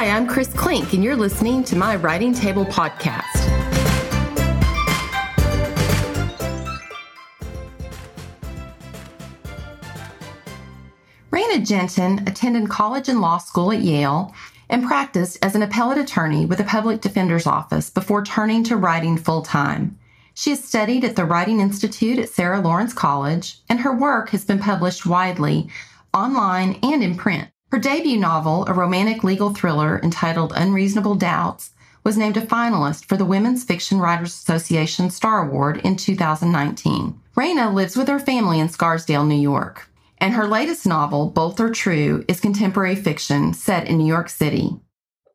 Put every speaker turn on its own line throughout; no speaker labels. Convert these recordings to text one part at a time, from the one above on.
Hi, I'm Chris Klink, and you're listening to my Writing Table podcast. Reyna Gentin attended college and law school at Yale and practiced as an appellate attorney with the Public Defender's Office before turning to writing full time. She has studied at the Writing Institute at Sarah Lawrence College, and her work has been published widely, online and in print. Her debut novel, a romantic legal thriller entitled Unreasonable Doubts, was named a finalist for the Women's Fiction Writers Association Star Award in 2019. Reyna lives with her family in Scarsdale, New York, and her latest novel, Both Are True, is contemporary fiction set in New York City.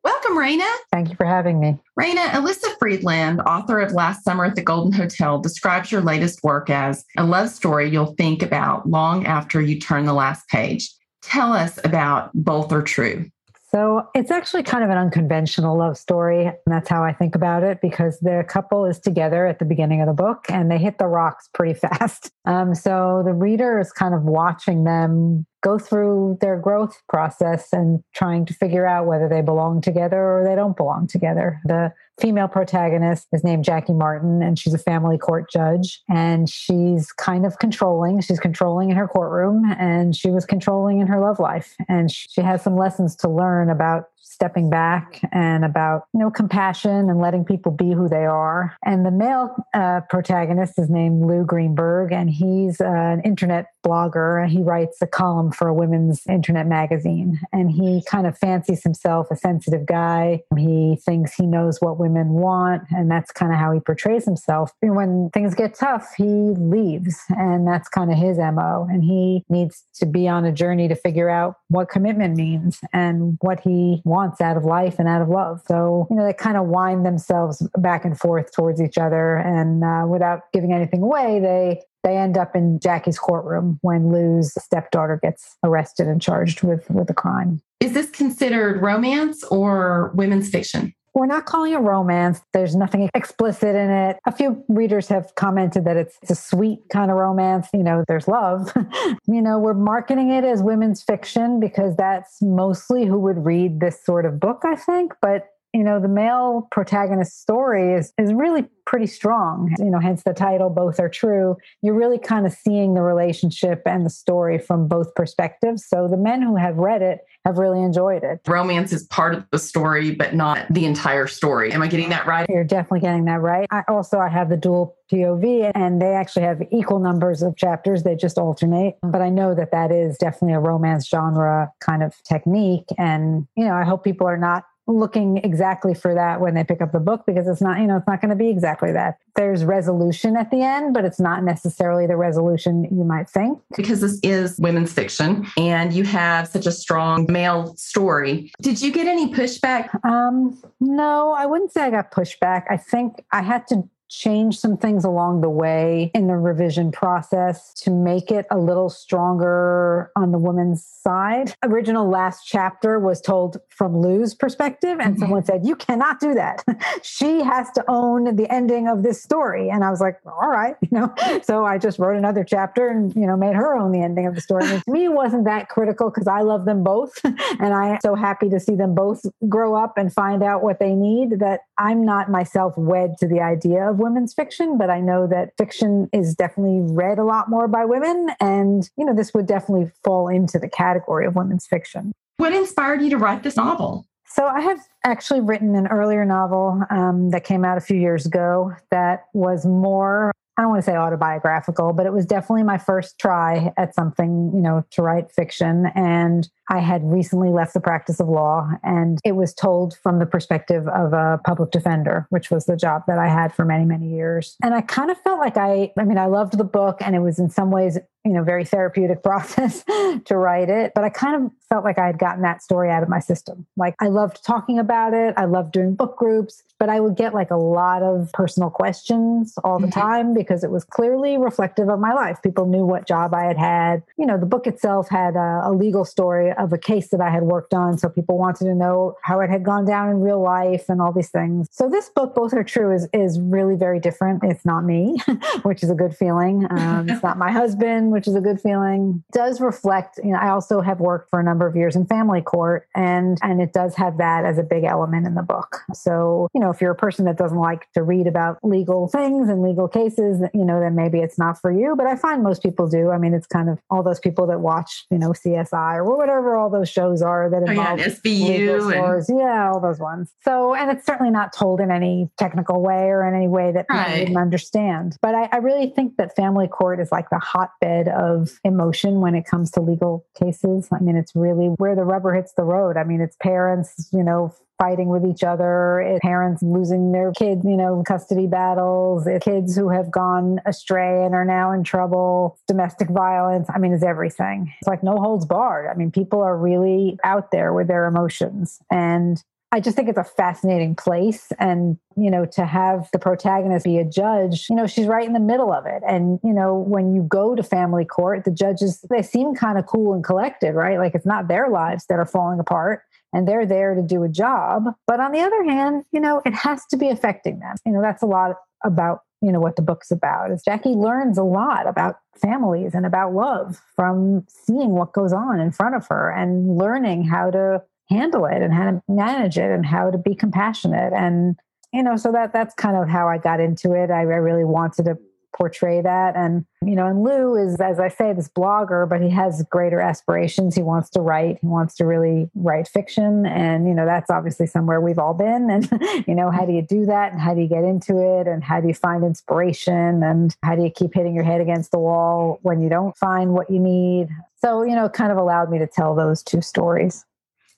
Welcome, Reyna.
Thank you for having me.
Reyna, Elyssa Friedland, author of Last Summer at the Golden Hotel, describes your latest work as a love story you'll think about long after you turn the last page. Tell us about Both Are True.
So it's actually kind of an unconventional love story. And that's how I think about it because the couple is together at the beginning of the book and they hit the rocks pretty fast. Um, so the reader is kind of watching them go through their growth process and trying to figure out whether they belong together or they don't belong together. The female protagonist is named Jackie Martin, and she's a family court judge. And she's kind of controlling. She's controlling in her courtroom, and she was controlling in her love life. And she has some lessons to learn about stepping back and about you know compassion and letting people be who they are. And the male uh, protagonist is named lou greenberg and he's an internet blogger. He writes a column for a women's internet magazine and he kind of fancies himself a sensitive guy. He thinks he knows what women want and that's kind of how he portrays himself. And when things get tough he leaves and that's kind of his mo and he needs to be on a journey to figure out what commitment means and what he wants wants out of life and out of love. So, you know, they kind of wind themselves back and forth towards each other. And uh, without giving anything away, they they end up in Jackie's courtroom when Lou's stepdaughter gets arrested and charged with with a crime.
Is this considered romance or women's fiction?
We're not calling it romance. There's nothing explicit in it. A few readers have commented that it's, a sweet kind of romance. You know, there's love. you know, we're marketing it as women's fiction because that's mostly who would read this sort of book, I think. But you know the male protagonist story is is really pretty strong you know hence the title both are true you're really kind of seeing the relationship and the story from both perspectives so the men who have read it have really enjoyed it
romance is part of the story but not the entire story am i getting that right
you're definitely getting that right i also i have the dual POV, and they actually have equal numbers of chapters. They just alternate. But I know that that is definitely a romance genre kind of technique. And, you know, I hope people are not looking exactly for that when they pick up the book because it's not, you know, it's not going to be exactly that. There's resolution at the end, but it's not necessarily the resolution you might think.
Because this is women's fiction and you have such a strong male story. Did you get any pushback?
Um, no, I wouldn't say I got pushback. I think I had to change some things along the way in the revision process to make it a little stronger on the woman's side. Original last chapter was told from Lou's perspective, and mm-hmm. someone said, You cannot do that. she has to own the ending of this story. And I was like, All right, you know. So I just wrote another chapter and, you know, made her own the ending of the story. And to me, it wasn't that critical because I love them both. and I'm so happy to see them both grow up and find out what they need that I'm not myself wed to the idea of of women's fiction, but I know that fiction is definitely read a lot more by women. And, you know, this would definitely fall into the category of women's fiction.
What inspired you to write this novel?
So I have actually written an earlier novel um, that came out a few years ago that was more I don't want to say autobiographical, but it was definitely my first try at something, you know, to write fiction. And I had recently left the practice of law, and it was told from the perspective of a public defender, which was the job that I had for many, many years. And I kind of felt like I, I mean, I loved the book, and it was in some ways, you know, very therapeutic process to write it. But I kind of felt like I had gotten that story out of my system. Like I loved talking about it, I loved doing book groups, but I would get like a lot of personal questions all the mm-hmm. time because it was clearly reflective of my life. People knew what job I had had. You know, the book itself had a, a legal story of a case that I had worked on. So people wanted to know how it had gone down in real life and all these things. So this book, Both Are True, is, is really very different. It's not me, which is a good feeling. Um, it's not my husband, which is a good feeling. Does reflect, you know, I also have worked for a number of years in family court and and it does have that as a big element in the book. So, you know, if you're a person that doesn't like to read about legal things and legal cases, you know, then maybe it's not for you, but I find most people do. I mean, it's kind of all those people that watch, you know, CSI or whatever all those shows are that involve
oh, yeah, SVU
and... yeah, all those ones. So, and it's certainly not told in any technical way or in any way that right. people didn't understand. But I, I really think that family court is like the hotbed of emotion when it comes to legal cases. I mean, it's really where the rubber hits the road. I mean, it's parents, you know, fighting with each other, parents losing their kids, you know, custody battles, kids who have gone astray and are now in trouble, domestic violence. I mean, it's everything. It's like no holds barred. I mean, people are really out there with their emotions. And I just think it's a fascinating place. And, you know, to have the protagonist be a judge, you know, she's right in the middle of it. And, you know, when you go to family court, the judges, they seem kind of cool and collected, right? Like it's not their lives that are falling apart and they're there to do a job. But on the other hand, you know, it has to be affecting them. You know, that's a lot about you know what the book's about is jackie learns a lot about families and about love from seeing what goes on in front of her and learning how to handle it and how to manage it and how to be compassionate. And you know so that that's kind of how i got into it. I, I really wanted to portray that. And you know and lou is as i say this blogger but he has greater aspirations. He wants to write. He wants to really write fiction. And you know that's obviously somewhere we've all been. And you know how do you do that? And how do you get into it? And how do you find inspiration? And how do you keep hitting your head against the wall when you don't find what you need? So you know kind of allowed me to tell those two stories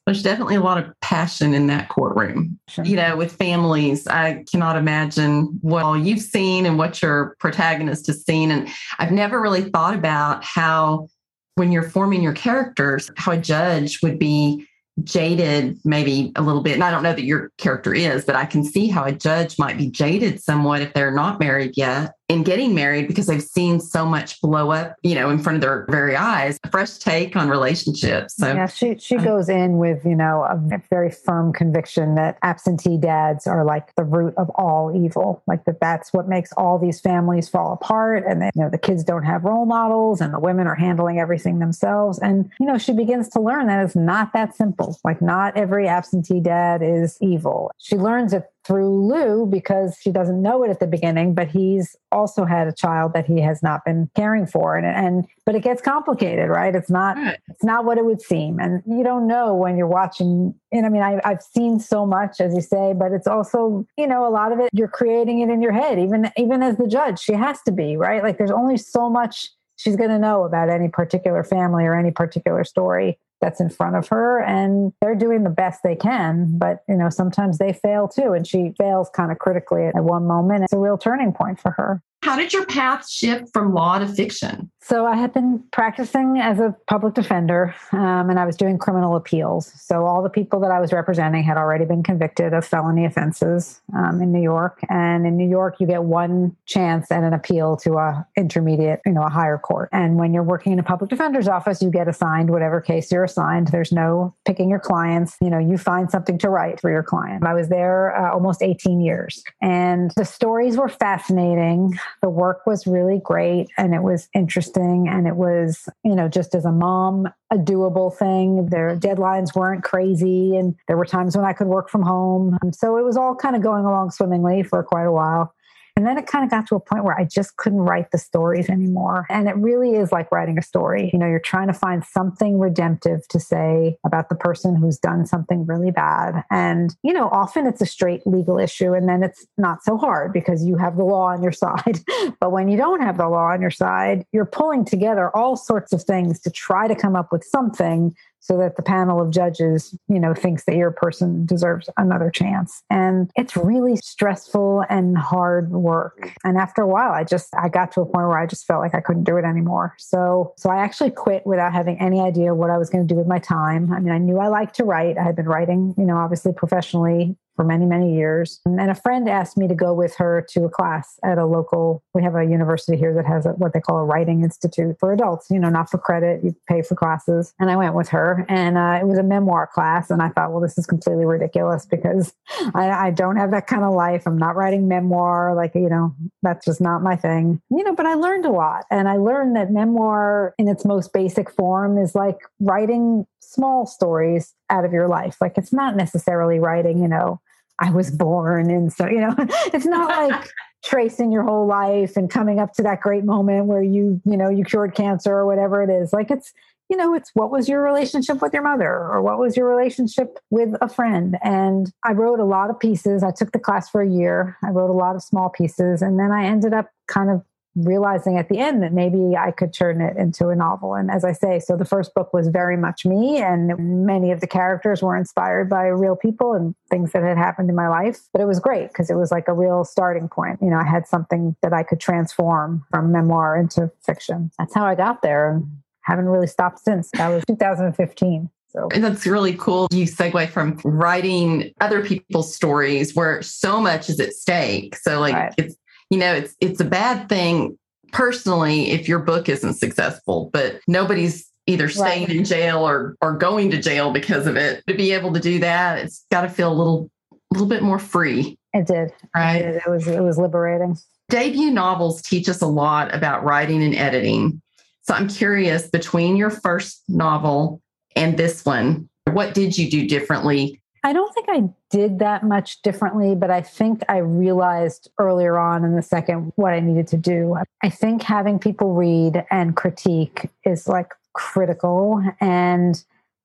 there's definitely a lot of passion in that courtroom. Sure. You know, with families, I cannot imagine what all you've seen and what your protagonist has seen. And I've never really thought about how, when you're forming your characters, how a judge would be jaded maybe a little bit. And I don't know that your character is, but I can see how a judge might be jaded somewhat if they're not married yet in getting married because they've seen so much blow up, you know, in front of their very eyes. A fresh take on relationships. So
yeah, she she uh, goes in with you know a very firm conviction that absentee dads are like the root of all evil, like that that's what makes all these families fall apart, and that you know the kids don't have role models, and the women are handling everything themselves, and you know she begins to learn that it's not that simple. Like not every absentee dad is evil. She learns it through Lou because she doesn't know it at the beginning, but he's also had a child that he has not been caring for. And, and but it gets complicated, right? It's not right. it's not what it would seem. And you don't know when you're watching. And I mean, I, I've seen so much, as you say, but it's also, you know, a lot of it you're creating it in your head. Even even as the judge, she has to be, right? Like there's only so much she's going to know about any particular family or any particular story that's in front of her and they're doing the best they can but you know sometimes they fail too and she fails kind of critically at one moment. It's a real turning point for her
how did your path shift from law to fiction?
So I had been practicing as a public defender um, and I was doing criminal appeals. So all the people that I was representing had already been convicted of felony offenses um, in New York. And in New York, you get one chance at an appeal to a intermediate, you know, a higher court. And when you're working in a public defender's office, you get assigned whatever case you're assigned. There's no picking your clients. You know, you find something to write for your client. I was there uh, almost 18 years and the stories were fascinating the work was really great and it was interesting and it was, you know, just as a mom, a doable thing. Their deadlines weren't crazy and there were times when I could work from home. So it was all kind of going along swimmingly for quite a while. And then it kind of got to a point where I just couldn't write the stories anymore. And it really is like writing a story. You know, you're trying to find something redemptive to say about the person who's done something really bad. And, you know, often it's a straight legal issue and then it's not so hard because you have the law on your side. but when you don't have the law on your side, you're pulling together all sorts of things to try to come up with something so that the panel of judges, you know, thinks that your person deserves another chance. And it's really stressful and hard work. And after a while, I just I got to a point where I just felt like I couldn't do it anymore. So so I actually quit without having any idea what I was going to do with my time. I mean, I knew I liked to write. I had been writing, you know, obviously professionally for many, many years. And a friend asked me to go with her to a class at a local, we have a university here that has a, what they call a writing institute for adults, you know, not for credit, you pay for classes. And I went with her and uh, it was a memoir class. And I thought, well, this is completely ridiculous because I, I don't have that kind of life. I'm not writing memoir. Like, you know, that's just not my thing, you know, but I learned a lot. And I learned that memoir in its most basic form is like writing small stories out of your life. Like it's not necessarily writing, you know, I was born and so, you know, it's not like tracing your whole life and coming up to that great moment where you, you know, you cured cancer or whatever it is. Like it's, you know, it's what was your relationship with your mother or what was your relationship with a friend. And I wrote a lot of pieces. I took the class for a year. I wrote a lot of small pieces. And then I ended up kind of realizing at the end that maybe I could turn it into a novel. And as I say, so the first book was very much me, and many of the characters were inspired by real people and things that had happened in my life. But it was great because it was like a real starting point. You know, I had something that I could transform from memoir into fiction. That's how I got there and haven't really stopped since. That was 2015. So
that's really cool. You segue from writing other people's stories where so much is at stake. So like right. it's you know, it's it's a bad thing personally if your book isn't successful, but nobody's either staying right. in jail or or going to jail because of it. To be able to do that, it's got to feel a little a little bit more free.
It did.
Right.
It, did. it was it was liberating.
Debut novels teach us a lot about writing and editing. So I'm curious between your first novel and this one, what did you do differently
I don't think I did that much differently, but I think I realized earlier on in the second what I needed to do. I think having people read and critique is like critical. And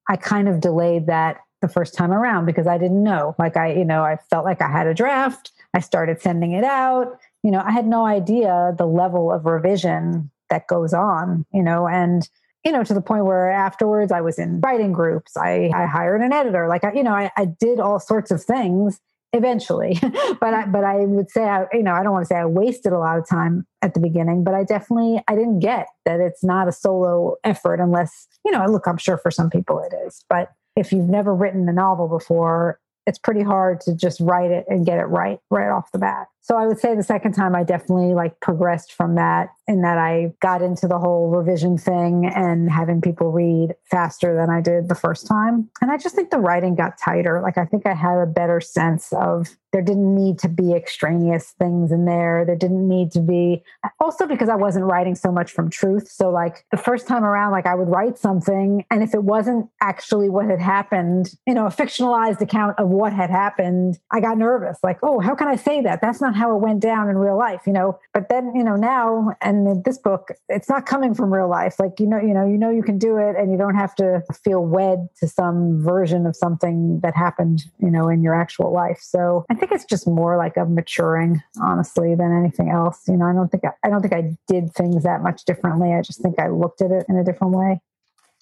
I kind of delayed that the first time around because I didn't know. Like, I, you know, I felt like I had a draft. I started sending it out. You know, I had no idea the level of revision that goes on, you know, and you know, to the point where afterwards I was in writing groups. I, I hired an editor. Like, I, you know, I, I did all sorts of things eventually. but I, but I would say, I, you know, I don't want to say I wasted a lot of time at the beginning, but I definitely, I didn't get that it's not a solo effort unless, you know, look, I'm sure for some people it is, but if you've never written a novel before, it's pretty hard to just write it and get it right right off the bat. So I would say the second time I definitely like progressed from that in that I got into the whole revision thing and having people read faster than I did the first time. And I just think the writing got tighter. Like I think I had a better sense of there didn't need to be extraneous things in there. There didn't need to be also because I wasn't writing so much from truth. So like the first time around, like I would write something and if it wasn't actually what had happened, you know, a fictionalized account of what had happened, I got nervous. Like, oh, how can I say that? That's not how it went down in real life, you know. But then, you know, now and this book, it's not coming from real life. Like, you know, you know, you know you can do it and you don't have to feel wed to some version of something that happened, you know, in your actual life. So I think it's just more like a maturing, honestly, than anything else. You know, I don't think I, I don't think I did things that much differently. I just think I looked at it in a different way.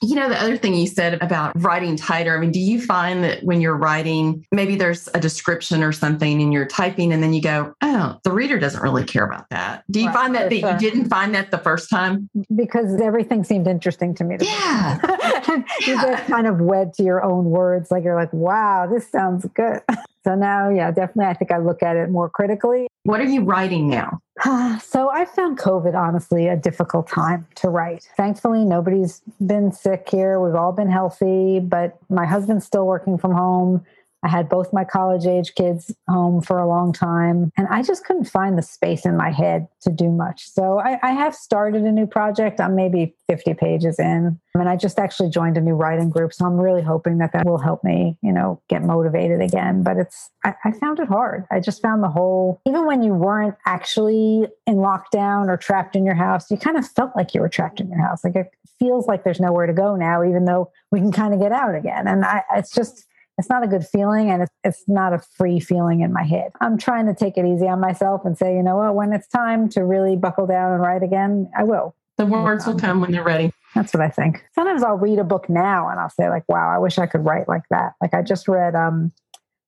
You know, the other thing you said about writing tighter, I mean, do you find that when you're writing, maybe there's a description or something and you're typing and then you go, oh, the reader doesn't really care about that. Do you right, find that, that you didn't find that the first time?
Because everything seemed interesting to me. To
yeah.
you yeah. get kind of wed to your own words. Like you're like, wow, this sounds good. So now, yeah, definitely, I think I look at it more critically.
What are you writing now?
so I found COVID, honestly, a difficult time to write. Thankfully, nobody's been sick here. We've all been healthy, but my husband's still working from home. I had both my college age kids home for a long time, and I just couldn't find the space in my head to do much. So I, I, have started a new project. I'm maybe 50 pages in, and I just actually joined a new writing group. So I'm really hoping that that will help me, you know, get motivated again. But it's, I, I found it hard. I just found the whole, even when you weren't actually in lockdown or trapped in your house, you kind of felt like you were trapped in your house. Like it feels like there's nowhere to go now, even though we can kind of get out again. And I, it's just, it's not a good feeling and it's, it's not a free feeling in my head. I'm trying to take it easy on myself and say, you know what, when it's time to really buckle down and write again, I will.
The words will come when they're ready.
That's what I think. Sometimes I'll read a book now and I'll say like, wow, I wish I could write like that. Like I just read, um,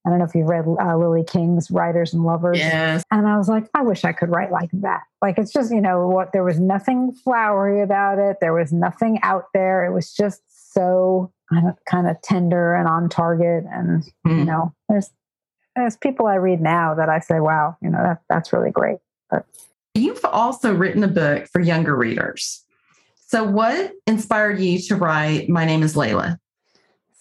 I don't know if you've read uh, Lily King's Writers and Lovers.
Yes.
And I was like, I wish I could write like that. Like it's just, you know, what there was nothing flowery about it. There was nothing out there. It was just so kind of tender and on target and mm. you know there's there's people I read now that I say, wow, you know, that, that's really great. But
you've also written a book for younger readers. So, what inspired you to write My Name is Layla?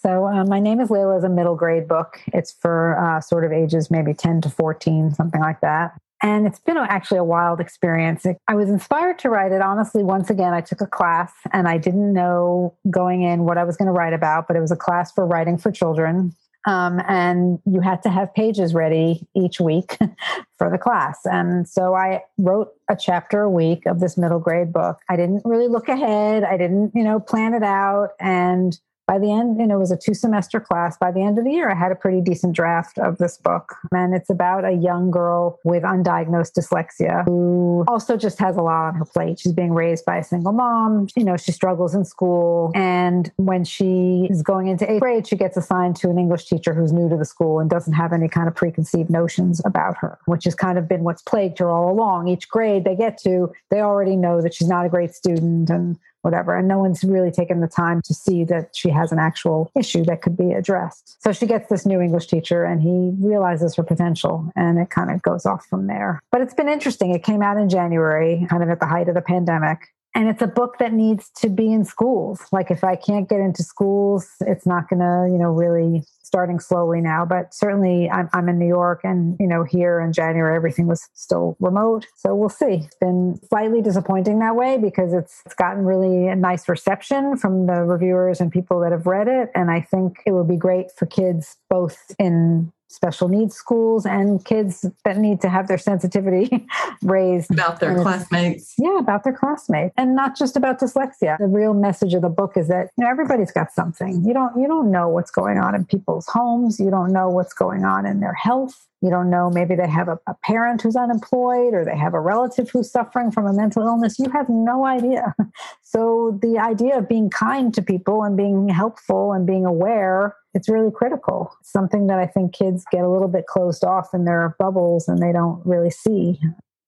So, uh, My Name is Layla is a middle grade book. It's for uh, sort of ages maybe 10 to 14, something like that. And it's been actually a wild experience. I was inspired to write it. Honestly, once again, I took a class and I didn't know going in what I was going to write about, but it was a class for writing for children. Um, and you had to have pages ready each week for the class. And so I wrote a chapter a week of this middle grade book. I didn't really look ahead. I didn't, you know, plan it out. And by the end, know, it was a two semester class. By the end of the year, I had a pretty decent draft of this book. And it's about a young girl with undiagnosed dyslexia who also just has a lot on her plate. She's being raised by a single mom. You know, she struggles in school. And when she is going into eighth grade, she gets assigned to an English teacher who's new to the school and doesn't have any kind of preconceived notions about her, which has kind of been what's plagued her all along. Each grade they get to, they already know that she's not a great student and whatever. And no one's really taken the time to see that she has an actual issue that could be addressed. So she gets this new English teacher and he realizes her potential and it kind of goes off from there. But it's been interesting. It came out in January, kind of at the height of the pandemic and it's a book that needs to be in schools. Like if i can't get into schools it's not going to you know really starting slowly now but certainly I'm, I'm, in new york and you know here in january everything was still remote. So we'll see. It's been slightly disappointing that way because it's, it's gotten really a nice reception from the reviewers and people that have read it. And i think it would be great for kids both in special needs schools and kids that need to have their sensitivity raised
about their classmates.
Yeah, about their classmates. And not just about dyslexia. The real message of the book is that you know everybody's got something. You don't you don't know what's going on in people's homes. You don't know what's going on in their health. You don't know, maybe they have a, a, parent who's unemployed or they have a relative who's suffering from a mental illness. You have no idea. So, the idea of being kind to people and being helpful and being aware, it's really critical. It's something that I think kids get a little bit closed off in their bubbles and they don't really see.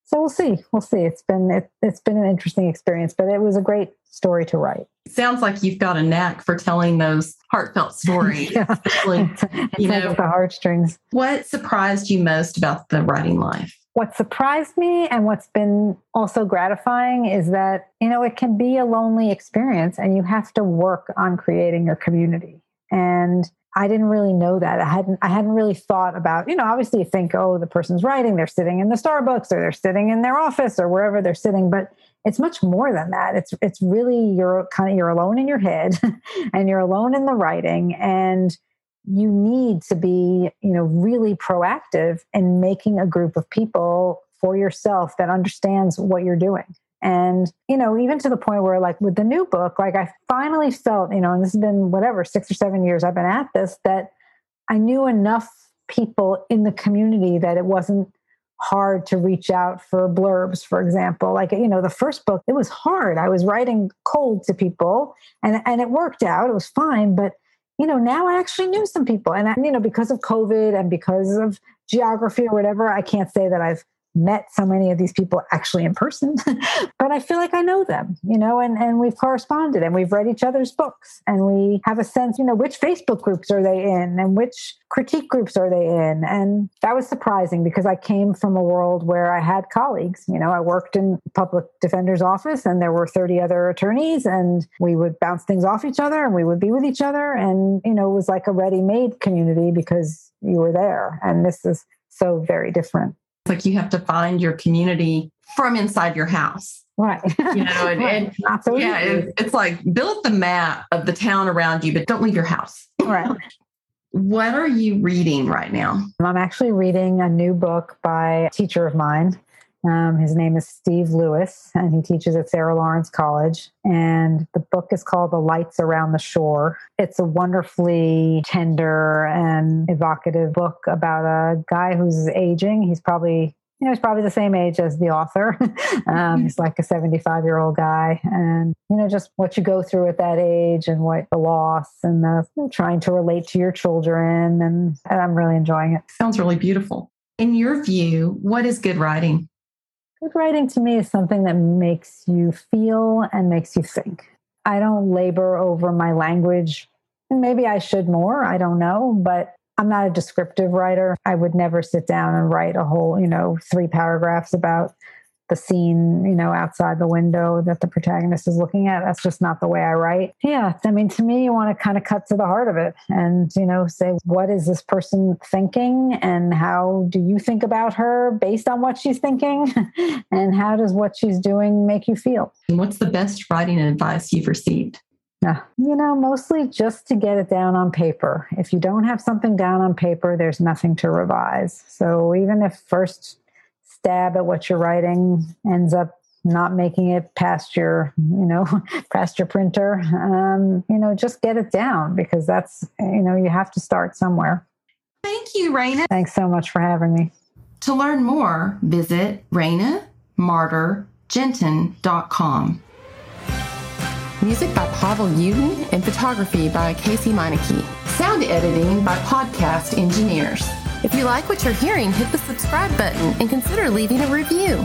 So we'll see. We'll see. It's been it, has been an interesting experience but it was a great story to write.
Sounds like you've got a knack for telling those heartfelt stories yeah. especially
you know the heartstrings.
what surprised you most about the writing life?
What surprised me and what's been also gratifying is that you know it can be a lonely experience and you have to work on creating your community and I didn't really know that. I hadn't I hadn't really thought about, you know, obviously you think, oh, the person's writing, they're sitting in the Starbucks or they're sitting in their office or wherever they're sitting, but it's much more than that. It's it's really you're kind of you're alone in your head and you're alone in the writing and you need to be, you know, really proactive in making a group of people for yourself that understands what you're doing. And, you know, even to the point where, like, with the new book, like, I finally felt, you know, and this has been whatever, six or seven years I've been at this, that I knew enough people in the community that it wasn't hard to reach out for blurbs, for example. Like, you know, the first book, it was hard. I was writing cold to people and, and it worked out. It was fine. But, you know, now I actually knew some people. And, you know, because of COVID and because of geography or whatever, I can't say that I've met so many of these people actually in person, but I feel like I know them, you know, and, and we've corresponded and we've read each other's books and we have a sense, you know, which Facebook groups are they in and which critique groups are they in? And that was surprising because I came from a world where I had colleagues, you know, I worked in public defender's office and there were 30 other attorneys and we would bounce things off each other and we would be with each other. And, you know, it was like a ready made community because you were there. And this is so very different
like you have to find your community from inside your house.
Right.
You know, and, right. and so yeah, it, it's like build the map of the town around you, but don't leave your house.
Right.
what are you reading right now?
I'm actually reading a new book by a teacher of mine um, his name is Steve Lewis, and he teaches at Sarah Lawrence College. And the book is called The Lights Around the Shore. It's a wonderfully tender and evocative book about a guy who's aging. He's probably you know, he's probably the same age as the author. um, he's like a 75 year old guy. And, you know, just what you go through at that age and what the loss and the you know, trying to relate to your children. And, and I'm really enjoying it.
Sounds really beautiful. In your view, what is good writing?
Good writing to me is something that makes you feel and makes you think. I don't labor over my language. Maybe I should more, I don't know, but I'm not a descriptive writer. I would never sit down and write a whole, you know, three paragraphs about the scene, you know, outside the window that the protagonist is looking at. That's just not the way I write. Yeah. I mean, to me, you want to kind of cut to the heart of it and, you know, say, what is this person thinking? And how do you think about her based on what she's thinking? and how does what she's doing make you feel?
And what's the best writing advice you've received?
Yeah, you know, mostly just to get it down on paper. If you don't have something down on paper, there's nothing to revise. So even if first stab at what you're writing ends up not making it past your you know past your printer. Um, you know just get it down because that's you know you have to start somewhere.
Thank you Reyna.
Thanks so much for having me.
To learn more visit reynamardergentin.com music by pavel uden and photography by casey meineke. Sound editing by podcast engineers if you like what you're hearing, hit the subscribe button and consider leaving a review.